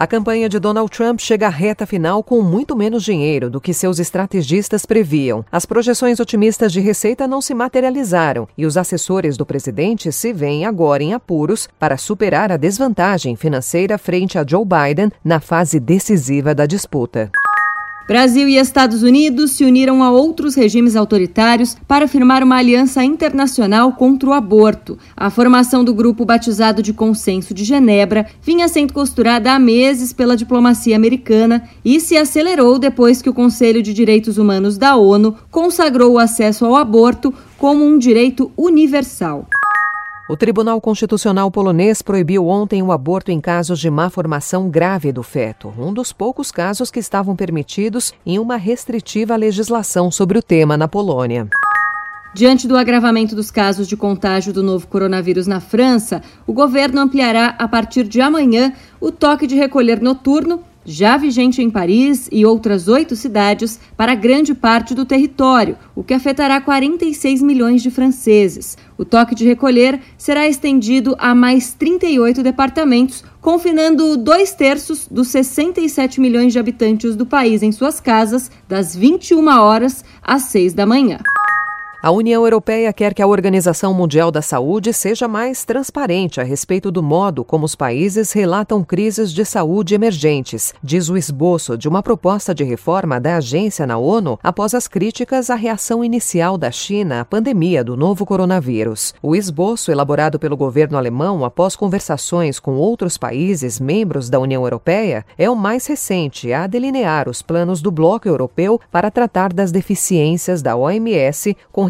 A campanha de Donald Trump chega à reta final com muito menos dinheiro do que seus estrategistas previam. As projeções otimistas de receita não se materializaram e os assessores do presidente se veem agora em apuros para superar a desvantagem financeira frente a Joe Biden na fase decisiva da disputa. Brasil e Estados Unidos se uniram a outros regimes autoritários para firmar uma aliança internacional contra o aborto. A formação do grupo batizado de Consenso de Genebra vinha sendo costurada há meses pela diplomacia americana e se acelerou depois que o Conselho de Direitos Humanos da ONU consagrou o acesso ao aborto como um direito universal. O Tribunal Constitucional polonês proibiu ontem o aborto em casos de má formação grave do feto, um dos poucos casos que estavam permitidos em uma restritiva legislação sobre o tema na Polônia. Diante do agravamento dos casos de contágio do novo coronavírus na França, o governo ampliará a partir de amanhã o toque de recolher noturno já vigente em Paris e outras oito cidades, para grande parte do território, o que afetará 46 milhões de franceses. O toque de recolher será estendido a mais 38 departamentos, confinando dois terços dos 67 milhões de habitantes do país em suas casas, das 21 horas às 6 da manhã. A União Europeia quer que a Organização Mundial da Saúde seja mais transparente a respeito do modo como os países relatam crises de saúde emergentes, diz o esboço de uma proposta de reforma da agência na ONU após as críticas à reação inicial da China à pandemia do novo coronavírus. O esboço, elaborado pelo governo alemão após conversações com outros países membros da União Europeia, é o mais recente a delinear os planos do bloco europeu para tratar das deficiências da OMS com